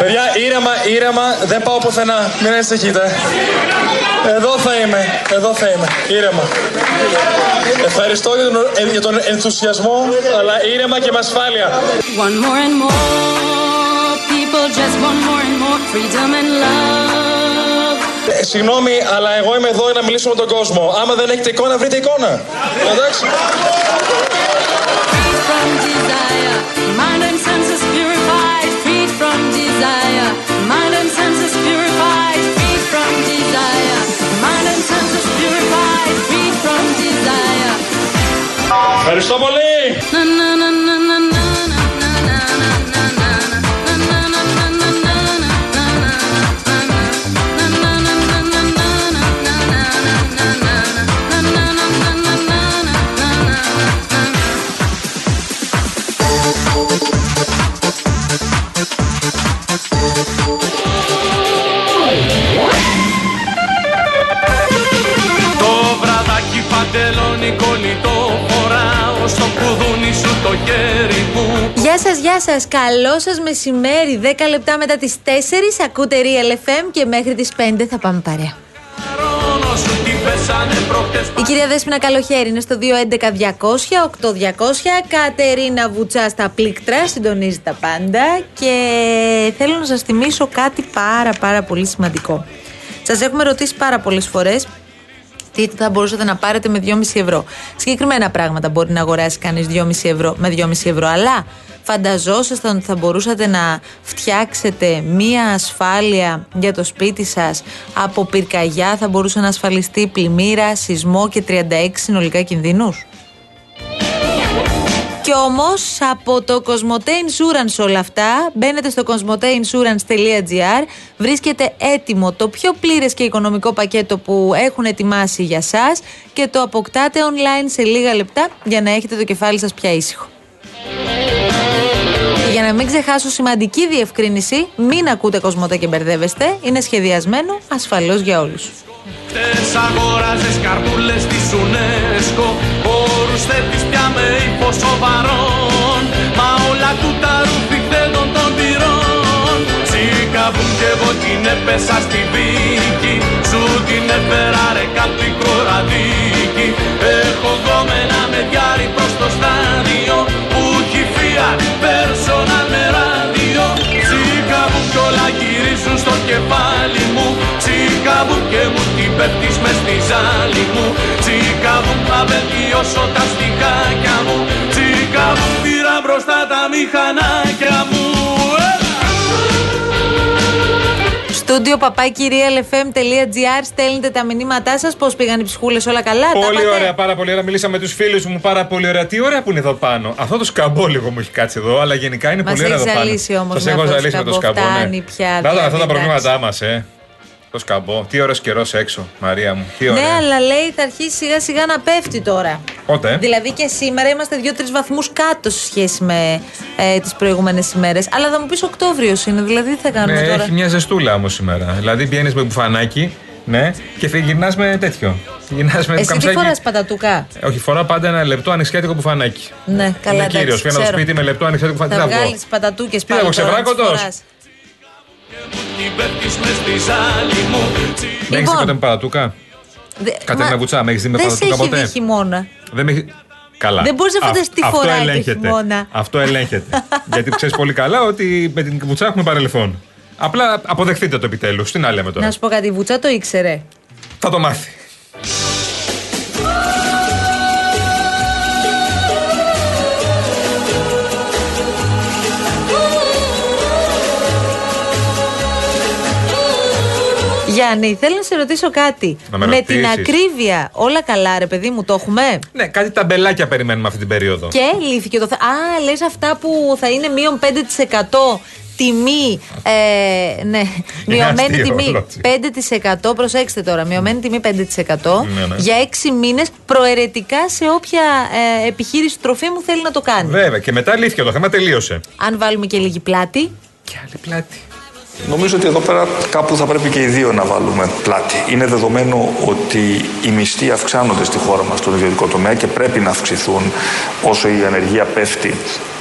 Παιδιά, ήρεμα, ήρεμα, δεν πάω πουθενά. Μην ανησυχείτε. Εδώ θα είμαι, εδώ θα είμαι. Ήρεμα. Ευχαριστώ για τον, ε, για τον ενθουσιασμό, αλλά ήρεμα και με ασφάλεια. One more and more people just want more and more freedom and love. Ε, συγγνώμη, αλλά εγώ είμαι εδώ για να μιλήσω με τον κόσμο. Άμα δεν έχετε εικόνα, βρείτε εικόνα. Εντάξει. Ευχαριστώ πολύ. Το βραδάκι παντελόνι κολλητό στο κουδούνι σου το χέρι μου Γεια σας, γεια σας. Καλό σας μεσημέρι. 10 λεπτά μετά τις 4 ακούτε Real FM και μέχρι τις 5 θα πάμε παρέα. Ρόνο σου τι πέσανε προχτές Η κυρία Δέσποινα Καλοχέρη είναι στο 211-200-8200. Κατερίνα Βουτσά στα πλήκτρα, συντονίζει τα πάντα. Και θέλω να σας θυμίσω κάτι πάρα πάρα πολύ σημαντικό. Σας έχουμε ρωτήσει πάρα πολλές φορές τι θα μπορούσατε να πάρετε με 2,5 ευρώ. Συγκεκριμένα πράγματα μπορεί να αγοράσει κανείς 2,5 ευρώ με 2,5 ευρώ. Αλλά φανταζόσασταν ότι θα μπορούσατε να φτιάξετε μία ασφάλεια για το σπίτι σας από πυρκαγιά, θα μπορούσε να ασφαλιστεί πλημμύρα, σεισμό και 36 συνολικά κινδύνους; Κι όμως από το Cosmote Insurance όλα αυτά, μπαίνετε στο cosmoteinsurance.gr, βρίσκεται έτοιμο το πιο πλήρες και οικονομικό πακέτο που έχουν ετοιμάσει για σας και το αποκτάτε online σε λίγα λεπτά για να έχετε το κεφάλι σας πια ήσυχο. Και για να μην ξεχάσω σημαντική διευκρίνηση, μην ακούτε Cosmote και μπερδεύεστε, είναι σχεδιασμένο ασφαλώς για όλους. Τες αγοράζες καρδούλες της UNESCO Όρους θέτεις πια με ύφος σοβαρόν Μα όλα του τα ρουφιχθέντων των τυρών. Σήκαβουν κι εγώ την έπεσα στη βίκη Σου την έφερα ρε κάτι κοραδίκι Έχω γκόμενα με διάρρη προς το στάδιο Που έχει Fiat personal με ράδιο. Σήκαβουν κι όλα γυρίζουν στο κεφάλι πέφτεις μες στη ζάλη μου Τσίκαβουν θα βελτιώσω τα στιχάκια μου Τσίκαβουν πήρα μπροστά τα μηχανάκια μου Στούντιο παπάκυριαλfm.gr στέλνετε τα μηνύματά σας. Πώς πήγαν οι ψυχούλες, όλα καλά. τα Πολύ είπατε; ωραία, πάρα πολύ ωραία. Μίλησα με τους φίλους μου, πάρα πολύ ωραία. Τι ωραία που είναι εδώ πάνω. Αυτό το σκαμπό λίγο μου έχει κάτσει εδώ, αλλά γενικά είναι Μας πολύ ωραία έχει εδώ πάνω. ζαλίσει όμως Σας με έχω αυτό το ζαλίσει με το σκαμπό. σκαμπό. Φτάνει ναι. πια, Να τα δηλαδή, αυτά τα εντάξει. προβλήματά μας, ε. Το σκαμπό. Τι ωραίος καιρός έξω, Μαρία μου. Τι ωραία. Ναι, αλλά λέει θα αρχίσει σιγά σιγά να πέφτει τώρα. Πότε; Δηλαδή και σήμερα είμαστε 2-3 βαθμούς κάτω σε σχέση με ε, τις προηγούμενες ημέρες. Αλλά θα μου πεις Οκτώβριος είναι, δηλαδή τι θα κάνουμε Ναι, τώρα; έχει μια ζεστούλα όμως σήμερα. Δηλαδή πηγαίνεις με μπουφανάκι, ναι, και γυρνάς με τέτοιο. Γυρνάς με Εσύ τι καμψάκι. φοράς πατατούκα; Ε, Όχι, φορά πάντα ένα λεπτό ανοιξιάτικο μπουφανάκι. Ναι, καλά, Είναι κύριος. εντάξει, Φύγω στο ξέρω. σπίτι με λεπτό ανοιξιάτικο μπουφανάκι. Θα Τι θα βγω. βγάλεις πατατούκες Τι πάλι. θα βγω, τώρα, Δεν έχεις Λοιπόν. τίποτα με παρατούκα; Δε- Κατερίνα μα- Βουτσά, με έχεις δει με Δεν σε πατατούκα έχει ποτέ; δει χειμώνα. Δεν με έχει. Καλά. Δεν μπορείς να φανταστείς τι Αυτό φοράει το ελέγχεται. χειμώνα. Αυτό ελέγχεται. Γιατί ξέρεις πολύ καλά ότι με την Βουτσά έχουμε παρελθόν. Απλά αποδεχτείτε το επιτέλους. Τι να λέμε τώρα; Να σου πω κάτι, η Βουτσά το ήξερε. Θα το μάθει. Γιάννη, θέλω να σε ρωτήσω κάτι. Να με με την ρωτήσεις. ακρίβεια, όλα καλά, ρε παιδί μου, το έχουμε; Ναι, κάτι ταμπελάκια περιμένουμε αυτή την περίοδο. Και λύθηκε το θέμα. Α, λες αυτά που θα είναι μείον 5% τιμή. Ε, ναι, μειωμένη αστείο τιμή όλο έτσι. 5%. Προσέξτε τώρα, μειωμένη τιμή 5% Ναι, ναι. για 6 μήνες προαιρετικά σε όποια ε, επιχείρηση τροφίμου θέλει να το κάνει. Βέβαια, και μετά λύθηκε το θέμα, τελείωσε. Αν βάλουμε και λίγη πλάτη. Και άλλη πλάτη. Νομίζω ότι εδώ πέρα κάπου θα πρέπει και οι δύο να βάλουμε πλάτη. Είναι δεδομένο ότι οι μισθοί αυξάνονται στη χώρα μας στον ιδιωτικό τομέα και πρέπει να αυξηθούν όσο η ανεργία πέφτει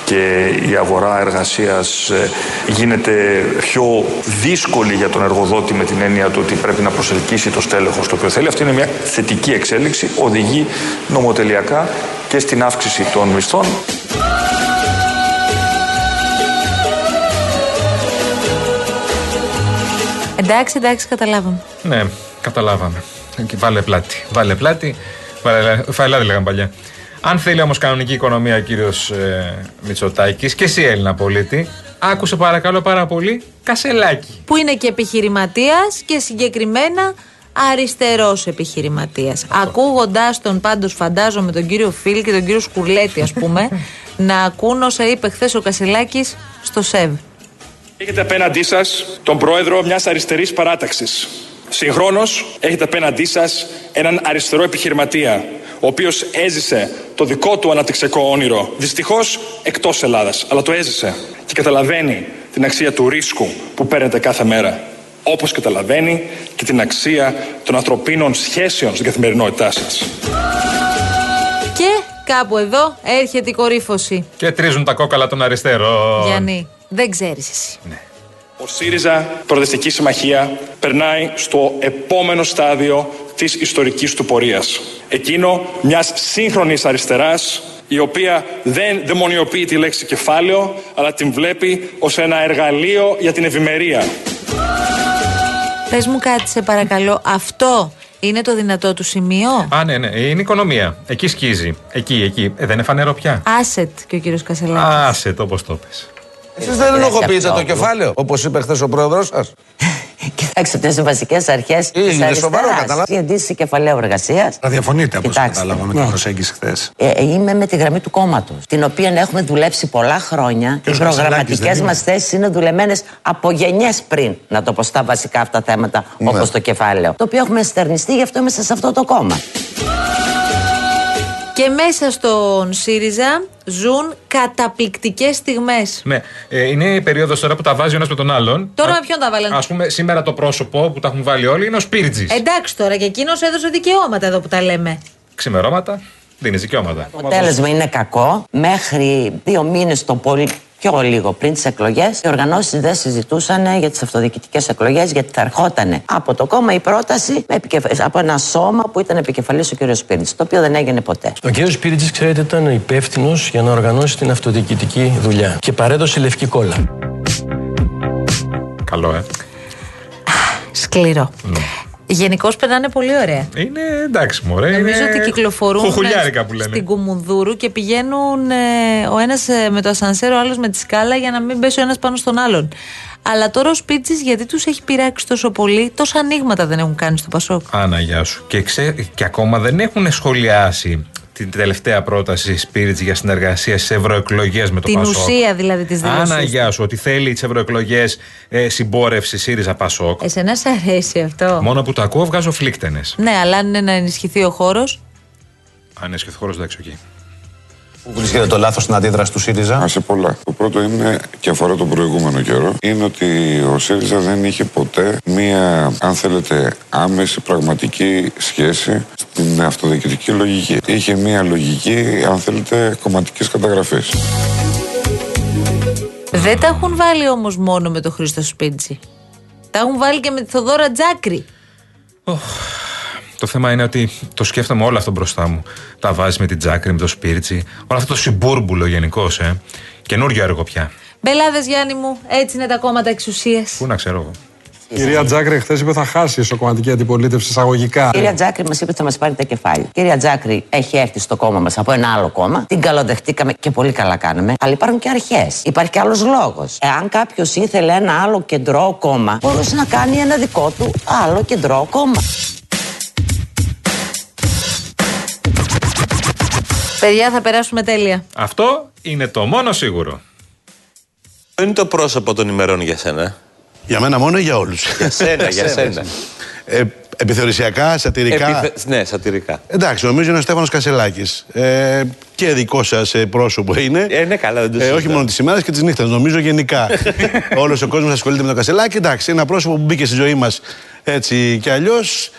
και η αγορά εργασίας ε, γίνεται πιο δύσκολη για τον εργοδότη με την έννοια του ότι πρέπει να προσελκύσει το στέλεχος το οποίο θέλει. Αυτή είναι μια θετική εξέλιξη, οδηγεί νομοτελειακά και στην αύξηση των μισθών. Εντάξει, εντάξει, καταλάβαμε. Ναι, καταλάβαμε. Και βάλε πλάτη. Βάλε πλάτη. Βάλε, φαελάδι λέγαμε παλιά. Αν θέλει όμως κανονική οικονομία ο κύριος ε, Μητσοτάκης και εσύ Έλληνα πολίτη, άκουσε παρακαλώ πάρα πολύ κασελάκι. Που είναι και επιχειρηματίας και συγκεκριμένα αριστερός επιχειρηματίας. Ακούγοντάς τον, πάντως φαντάζομαι τον κύριο Φιλ και τον κύριο Σκουρλέτη, ας πούμε, να ακούν όσα είπε χθες ο Κασελάκης στο ΣΕΒ. Έχετε απέναντί σας τον πρόεδρο μιας αριστερής παράταξης. Συγχρόνως, έχετε απέναντί σας έναν αριστερό επιχειρηματία, ο οποίος έζησε το δικό του αναπτυξιακό όνειρο. Δυστυχώς εκτός Ελλάδας, αλλά το έζησε. Και καταλαβαίνει την αξία του ρίσκου που παίρνετε κάθε μέρα. Όπως καταλαβαίνει και την αξία των ανθρωπίνων σχέσεων στην καθημερινότητά σας. Και κάπου εδώ έρχεται η κορύφωση. Και τρίζουν τα κόκαλα των αριστερών. Γιάννη, δεν ξέρεις εσύ. Ο ΣΥΡΙΖΑ Προοδευτική Συμμαχία περνάει στο επόμενο στάδιο της ιστορικής του πορείας. Εκείνο μιας σύγχρονης αριστεράς η οποία δεν δαιμονιοποιεί τη λέξη κεφάλαιο αλλά την βλέπει ως ένα εργαλείο για την ευημερία. Πες μου κάτι, σε παρακαλώ, αυτό είναι το δυνατό του σημείο; Α, ναι, ναι, είναι οικονομία. Εκεί σκίζει. Εκεί, εκεί. Ε, δεν είναι φανερό πια. Asset και ο κύριος Κασελάκης. Άσε το όπως το πες. Εσείς δεν ενοχοποιείτε το κεφάλαιο, όπως είπε χθες ο πρόεδρος; Σα. Κοιτάξτε, αυτές είναι βασικές αρχές της Είναι σοβαρό, αριστεράς. καταλάβα. Η αντίστοιχη κεφαλαίου εργασίας. Θα διαφωνείτε από όσο Κοιτάξτε, κατάλαβα με ναι. την προσέγγιση χθες. Ε, είμαι με τη γραμμή του κόμματος, την οποία έχουμε δουλέψει πολλά χρόνια. Και ο Οι Κασελάκης προγραμματικές δεν είναι. μας θέσεις είναι δουλεμένες από γενιές πριν, να το πω στα βασικά αυτά θέματα, Ναι. όπως το κεφάλαιο. Το οποίο έχουμε στερνιστεί, γι' αυτό είμαστε σε αυτό το κόμμα. Και μέσα στον ΣΥΡΙΖΑ ζουν καταπληκτικές στιγμές. Ναι, ε, είναι η περίοδος τώρα που τα βάζει ο ένας με τον άλλον. Τώρα με ποιον τα βάλανε; Α πούμε, σήμερα το πρόσωπο που τα έχουν βάλει όλοι είναι ο Σπίριτζη. Εντάξει τώρα, και εκείνος έδωσε δικαιώματα εδώ που τα λέμε. Ξημερώματα, δίνεις δικαιώματα. Το αποτέλεσμα είναι κακό. Μέχρι δύο μήνες το πολύ πιο λίγο πριν τις εκλογές, οι οργανώσεις δεν συζητούσαν για τις αυτοδιοικητικές εκλογές, γιατί θα ερχόταν από το κόμμα η πρόταση με επικεφ- από ένα σώμα που ήταν επικεφαλής ο κ. Σπίριτ, το οποίο δεν έγινε ποτέ. Ο κ. Σπίριτζης, ξέρετε, ήταν υπεύθυνος για να οργανώσει την αυτοδιοικητική δουλειά και παρέδωσε λευκή κόλλα. Καλό, ε. Σκληρό. Γενικώς περνάνε πολύ ωραία. Είναι εντάξει, μωρέ. Νομίζω είναι ότι κυκλοφορούν Χουχουλιάρικα που λένε. στην Κουμουνδούρου και πηγαίνουν ε, ο ένας με το ασανσέρ, ο άλλος με τη σκάλα για να μην πέσει ο ένας πάνω στον άλλον. Αλλά τώρα ο Σπίτσι, γιατί τους έχει πειράξει τόσο πολύ, τόσα ανοίγματα δεν έχουν κάνει στο Πασόκ. Άνα, γεια σου. Και, ξέ, και ακόμα δεν έχουν σχολιάσει την τελευταία πρόταση Σπίρτζη για συνεργασία στις ευρωεκλογές με το Την Πασόκ. ουσία δηλαδή της δήλωσης. Άνα, γεια σου, ότι θέλει τις ευρωεκλογές ε, συμπόρευση ΣΥΡΙΖΑ Πασόκ. Εσένα σ' αρέσει αυτό; Μόνο που το ακούω, βγάζω φλίκτενες. Ναι, αλλά αν είναι να ενισχυθεί ο χώρος; Αν είναι χώρος, εντάξει, οκ. Πού βρίσκεται το λάθος στην αντίδραση του ΣΥΡΙΖΑ; Α, σε πολλά. Το πρώτο είναι και αφορά τον προηγούμενο καιρό. Είναι ότι ο ΣΥΡΙΖΑ δεν είχε ποτέ μία, αν θέλετε, άμεση πραγματική σχέση στην αυτοδιοικητική λογική. Είχε μία λογική, αν θέλετε, κομματική καταγραφή. Δεν τα έχουν βάλει όμως μόνο με τον Χρήστο Σπίτσι. Τα έχουν βάλει και με τη Θοδόρα Τζάκρη. Το θέμα είναι ότι το σκέφτομαι όλο αυτό μπροστά μου. Τα βάζεις με την Τζάκρη, με το Σπίρτσι. Όλο αυτό το συμπούρμπουλο γενικώς, ε. Καινούριο έργο πια. Μπελάδες Γιάννη μου, έτσι είναι τα κόμματα εξουσία. Πού να ξέρω εγώ. Κυρία Τζάκρη, χθες είπε θα χάσεις η ισοκομματική αντιπολίτευση εισαγωγικά. Κυρία Τζάκρη μας είπε ότι θα μας πάρει τα κεφάλια. Κυρία Τζάκρη έχει έρθει στο κόμμα μας από ένα άλλο κόμμα. Την καλοδεχτήκαμε και πολύ καλά κάναμε. Αλλά υπάρχουν και αρχές. Υπάρχει και άλλος λόγος. Εάν κάποιος ήθελε ένα άλλο κεντρό κόμμα, μπορούσε να κάνει ένα δικό του άλλο κεντρό κόμμα. Παιδιά, θα περάσουμε τέλεια. Αυτό είναι το μόνο σίγουρο. Ποιο είναι το πρόσωπο των ημερών για σένα; Για μένα μόνο ή για όλους; Για σένα, για σένα. Ε, επιθεωρησιακά, σατυρικά; Επιθε- Ναι, σατυρικά. Εντάξει, νομίζω είναι ο Στέφανος Κασελάκης. Ε, και δικό σας πρόσωπο είναι. Ε, ναι, καλά, δεν το Ε, όχι συζητάω. μόνο τη ημέρα και τη νύχτα. Νομίζω γενικά. Όλος ο κόσμος ασχολείται με το Κασελάκη. Εντάξει, είναι ένα πρόσωπο που μπήκε στη ζωή μας έτσι κι αλλιώς.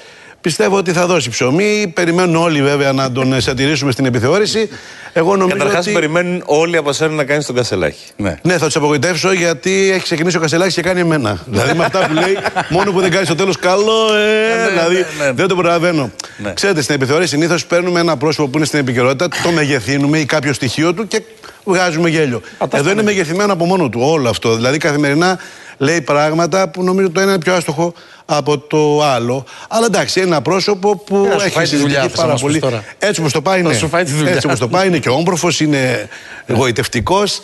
Πιστεύω ότι θα δώσει ψωμί. Περιμένουν όλοι βέβαια να τον ε, σατυρίσουμε στην επιθεώρηση. Εγώ νομίζω Καταρχάς, ότι... περιμένουν όλοι από σένα να κάνεις τον κασελάκι. Ναι. ναι, θα τους απογοητεύσω γιατί έχει ξεκινήσει ο Κασελάκης και κάνει εμένα. δηλαδή με αυτά που λέει, μόνο που δεν κάνει στο τέλος καλό, ε, δηλαδή δεν το προλαβαίνω. Ναι. Ξέρετε, στην επιθεώρηση συνήθως παίρνουμε ένα πρόσωπο που είναι στην επικαιρότητα, το μεγεθύνουμε ή κάποιο στοιχείο του και βγάζουμε γέλιο. Εδώ είναι μεγεθυμένο από μόνο του όλο αυτό. Δηλαδή καθημερινά λέει πράγματα που νομίζω το ένα είναι πιο άστοχο από το άλλο. Αλλά εντάξει, είναι ένα πρόσωπο που Ε, να σου έχει φάει τη δουλειά, συζητηθεί θα πάρα μας πεις πολύ. τώρα. Έτσι όπως το πάει, Θα ναι. σου φάει τη δουλειά. Έτσι όπως το πάει, είναι και όμορφος, είναι εγωιτευτικός.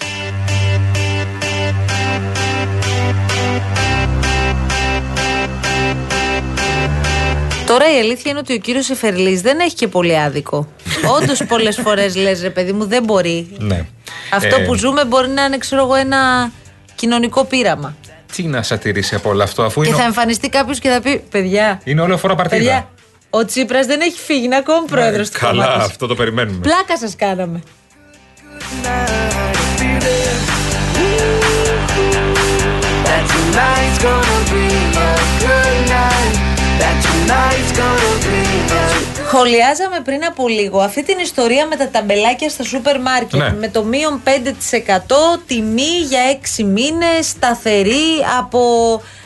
Τώρα η αλήθεια είναι ότι ο κύριος Εφερλής δεν έχει και πολύ άδικο. Όντως, πολλές φορές λες, ρε παιδί μου, δεν μπορεί. Ναι. Αυτό Ε, που ζούμε μπορεί να είναι, ξέρω εγώ, ένα κοινωνικό πείραμα. Τι να σατηρήσει από όλο αυτό, αφού Και είναι, θα εμφανιστεί κάποιος και θα πει: Παιδιά, είναι όλο φορά παρτίδα. παιδιά, ο Τσίπρας δεν έχει φύγει, είναι ακόμα πρόεδρος του Ναι, Καλά, κόμματος. αυτό το περιμένουμε. Πλάκα σας κάναμε. That tonight's gonna be a good night. That tonight's gonna be a Σχολιάζαμε πριν από λίγο αυτή την ιστορία με τα ταμπελάκια στα σούπερ μάρκετ. Ναι. Με το μείον 5% τιμή για 6 μήνες σταθερή από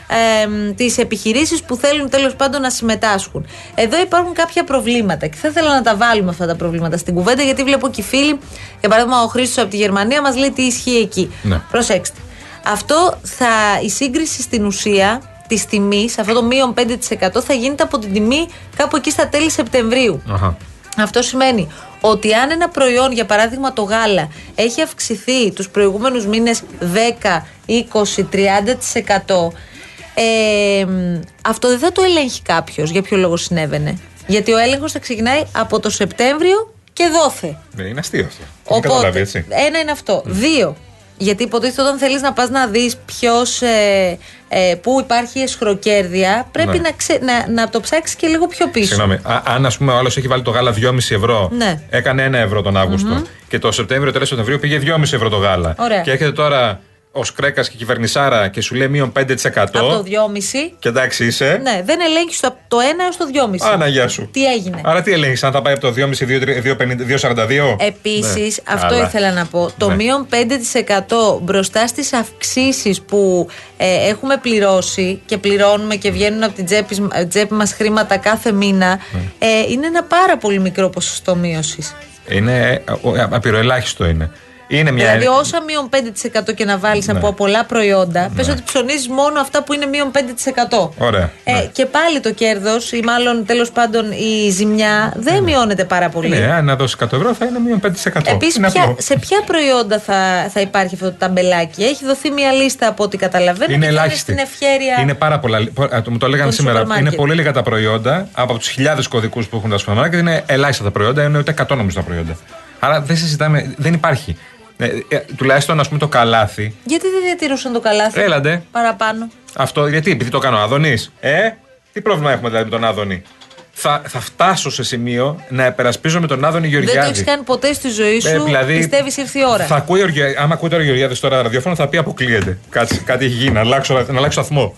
ε, τις επιχειρήσεις που θέλουν τέλος πάντων να συμμετάσχουν. Εδώ υπάρχουν κάποια προβλήματα και θα ήθελα να τα βάλουμε αυτά τα προβλήματα στην κουβέντα γιατί βλέπω και οι φίλοι, για παράδειγμα ο Χρήστος από τη Γερμανία μας λέει τι ισχύει εκεί. Ναι. Προσέξτε. Αυτό θα, η σύγκριση στην ουσία τη τιμή, αυτό το μείον 5% θα γίνεται από την τιμή κάπου εκεί στα τέλη Σεπτεμβρίου. Αχα. Αυτό σημαίνει ότι αν ένα προϊόν, για παράδειγμα το γάλα, έχει αυξηθεί τους προηγούμενους μήνες 10, 20, 30% ε, μ, αυτό δεν θα το ελέγχει κάποιος για ποιο λόγο συνέβαινε; Γιατί ο έλεγχος θα ξεκινάει από το Σεπτέμβριο και δόθε. Ναι, είναι αστείο αυτό. Το έχω καταλάβει, Οπότε, έτσι. ένα είναι αυτό. Δύο, γιατί υποτίθεται όταν θέλεις να πας να δεις ποιος, ε, ε, πού υπάρχει εσχροκέρδεια, πρέπει Ναι. να, ξε, να, να το ψάξεις και λίγο πιο πίσω. Συγγνώμη, α- αν ας πούμε ο άλλος έχει βάλει το γάλα 2,5 ευρώ, Ναι. έκανε 1 ευρώ τον αυγουστο και το Σεπτέμβριο, τέλος Σεπτεμβρίου πήγε 2,5 ευρώ το γάλα. Ωραία. Και έρχεται τώρα ως κρέκας και κυβερνησάρα και σου λέει μείον 5%. Από το 2,5. Και εντάξει είσαι. Ναι, δεν ελέγχεις το, το 1 έως το 2,5. Άνα, γεια σου. Τι έγινε; Άρα τι έλεγχε, αν θα πάει από το 2,5 2,42. Επίσης, Ναι. αυτό Αλλά- ήθελα να πω. Το Ναι. μείον 5% μπροστά στις αυξήσεις που ε, έχουμε πληρώσει και πληρώνουμε και βγαίνουν από την τσέπη, ε, τσέπη μας χρήματα κάθε μήνα, Ναι. ε, είναι ένα πάρα πολύ μικρό ποσοστό μείωσης. Είναι ε, ο- ε, απειροελάχιστο είναι. Είναι μια. Δηλαδή, όσα μείον 5% και να βάλεις Ναι. από πολλά προϊόντα, πες ότι ψωνίζεις μόνο αυτά που είναι μείον 5%. Ωραία. Ε, ναι. Και πάλι το κέρδος, ή μάλλον τέλος πάντων η ζημιά, δεν μειώνεται πάρα πολύ. Ναι, αν να δώσεις 100 ευρώ θα είναι μείον 5%. Επίσης, είναι απλό. σε ποια προϊόντα θα, θα υπάρχει αυτό το ταμπελάκι; Έχει δοθεί μια λίστα από ό,τι καταλαβαίνω. Είναι και θα ελάχιστη. στην ευχέρεια. Είναι πάρα πολλά. πο- α, Μου το έλεγαν των σήμερα. σούπερ Είναι μάρκετ. πολύ λίγα τα προϊόντα. Από τους χιλιάδες κωδικούς που έχουν τα σούπερ μάρκετ είναι ελάχιστα τα προϊόντα. Είναι ούτε 100 νομίζω τα προϊόντα. Άρα δεν συζητάμε. Δεν υπάρχει. Ε, ε, τουλάχιστον ας πούμε το καλάθι. Γιατί δεν διατηρούσαν το καλάθι; Έλαντε. παραπάνω. Αυτό γιατί, επειδή το κάνω Άδωνη. Ε, τι πρόβλημα έχουμε δηλαδή με τον Άδωνη; Θα, θα φτάσω σε σημείο να επερασπίζομαι τον Άδωνη Δεν το Γεωργιάδη. έχεις κάνει ποτέ στη ζωή σου. Ε, δηλαδή, Πιστεύεις ήρθε η ώρα. Θα ακούει, ο Γεωργια- άμα ακούει τώρα ο Γεωργιάδης τώρα ραδιόφωνο, θα πει αποκλείεται. Κάτι, κάτι έχει γίνει, να αλλάξω, να αλλάξω σταθμό.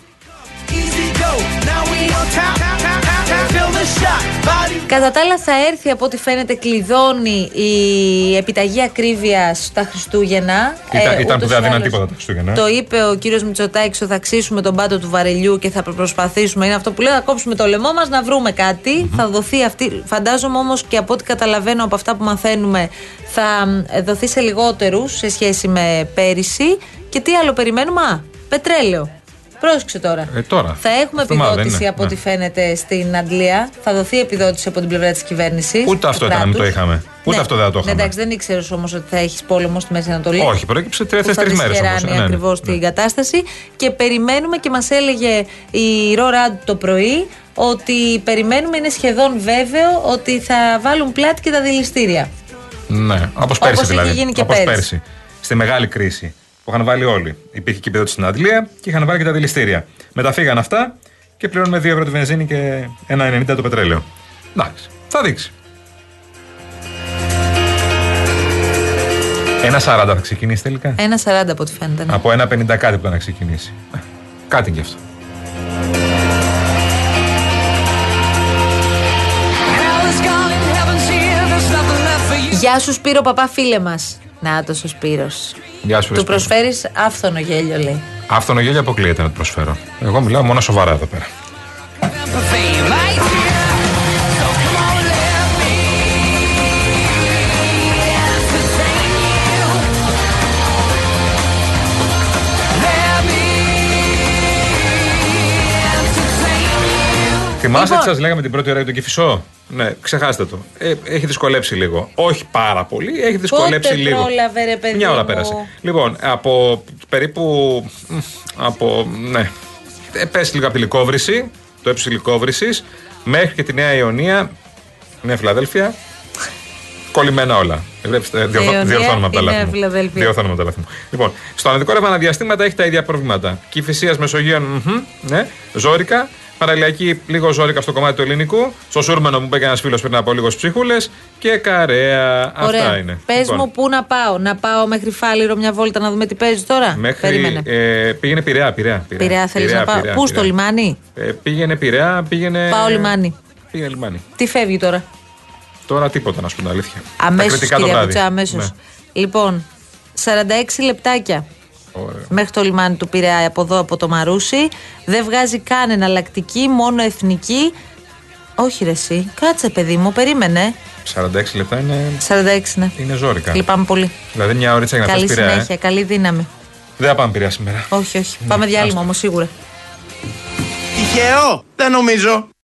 Easy go. Now we on top. Feel the shot. Body Κατά τα άλλα, θα έρθει από ό,τι φαίνεται κλειδώνει η επιταγή ακρίβειας τα Χριστούγεννα. Ήταν, Ε, ήταν που ούτως δεν ή έδιναν άλλως τίποτα τα Χριστούγεννα. Το είπε ο κύριος Μητσοτάκη ότι θα αξίσουμε τον πάτο του βαρελιού και θα προσπαθήσουμε. Είναι αυτό που λέω, θα κόψουμε το λαιμό μας να βρούμε κάτι. Θα δοθεί αυτή. Φαντάζομαι όμως και από ό,τι καταλαβαίνω από αυτά που μαθαίνουμε, θα μ, δοθεί σε λιγότερους σε σχέση με πέρυσι. Και τι άλλο περιμένουμε, Α, πετρέλαιο. Πρόσεξε τώρα. Ε, τώρα. Θα έχουμε Εβδομάδα, επιδότηση δεν είναι. από ό,τι Ναι. φαίνεται στην Αντλία. Θα δοθεί επιδότηση από την πλευρά της κυβέρνησης. Ούτε αυτό ήταν να μην το είχαμε. Ούτε αυτό δεν θα το Ναι, είχαμε. εντάξει, δεν ήξερες όμως ότι θα έχεις πόλεμο στη Μέση Ανατολή. Όχι, προέκυψε τρει που θα τρει μέρε όμως. δυσχεράνει ακριβώς την κατάσταση. Και περιμένουμε και μας έλεγε η Ροράντ το πρωί ότι περιμένουμε, είναι σχεδόν βέβαιο ότι θα βάλουν πλάτη και τα δηληστήρια. Ναι, όπως πέρσι έχει δηλαδή. γίνει και όπως πέρσι. Στη μεγάλη κρίση που είχαν βάλει όλοι. Υπήρχε και επιδότηση στην Αντλία και είχαν βάλει και τα δηληστήρια. Μετά φύγαν αυτά και πληρώνουμε 2 ευρώ τη βενζίνη και 1,90 το πετρέλαιο. Εντάξει, θα δείξει. Ένα 40 θα ξεκινήσει τελικά. Ένα 40 από ό,τι φαίνεται. ναι. Από ένα 50 κάτι που θα να ξεκινήσει. Ε, Κάτι και αυτό. Γεια σου Σπύρο παπά φίλε μας. Να το ο Σπύρος. Γεια σου, Του ρε Σπύρο. προσφέρεις άφθονο γέλιο λέει. Άφθονο γέλιο αποκλείεται να το προσφέρω. Εγώ μιλάω μόνο σοβαρά εδώ πέρα. Θυμάστε τι Λοιπόν. σας λέγαμε την πρώτη ώρα για τον Κυφισό. Ναι, ξεχάστε το. Ε, έχει δυσκολέψει λίγο. Όχι πάρα πολύ, έχει δυσκολέψει Πότε λίγο. πρόλαβε ρε παιδί Μια ώρα μου; πέρασε. Λοιπόν, από περίπου. μ, Από. Ναι. Ε, πες λίγο από τη λικόβρηση, το έψη λικόβρηση, μέχρι και τη Νέα Ιωνία, Νέα Φιλαδέλφια. Κολλημένα όλα. Βλέπεις, ε, διορθώ- Ιωνία, διορθώνουμε από τα η Νέα λάθη μου. Φιλαδέλφια. Διορθώνουμε από τα λάθη μου. Λοιπόν, στο αναδικό ρεύμα αναδιαστήματα έχει τα ίδια προβλήματα. Κυφυσίας Μεσογείων, μμμ, ναι, ζόρικα. Παραλιακή, λίγο ζόρικα στο κομμάτι του ελληνικού. Στο Σούρμενο μου είπε ένας φίλος πριν από λίγο ψίχουλε. Και καρέα. Ωραία. Αυτά είναι. Πες Λοιπόν, μου πού να πάω. Να πάω μέχρι Φάληρο μια βόλτα να δούμε τι παίζει τώρα; Μέχρι, Περίμενε. ε, πήγαινε Πειραιά. Πειραιά, Πειραιά θέλεις να πάω; Πού στο λιμάνι; Ε, πήγαινε Πειραιά, πήγαινε. Πάω λιμάνι. Πήγαινε λιμάνι. Τι φεύγει τώρα; Τώρα τίποτα να σου πω την αλήθεια. Τα Αμέσως κριτικά το κυρία βράδυ. Κουτσά, αμέσως. Ναι. Λοιπόν, 46 λεπτάκια Ωραία. μέχρι το λιμάνι του Πειραιά από εδώ από το Μαρούσι. Δεν βγάζει καν εναλλακτική, μόνο εθνική. Όχι ρε εσύ, κάτσε παιδί μου, περίμενε. 46 λεπτά είναι, 46 ναι. είναι ζόρικα. Λυπάμαι πολύ. Δηλαδή μια ώριτσα για να Καλή πας Πειραιά. ε; συνέχεια, καλή δύναμη. Δεν θα πάμε Πειραιά σήμερα. Όχι, όχι. Πάμε διάλειμμα όμως σίγουρα. Τυχαίο, δεν νομίζω.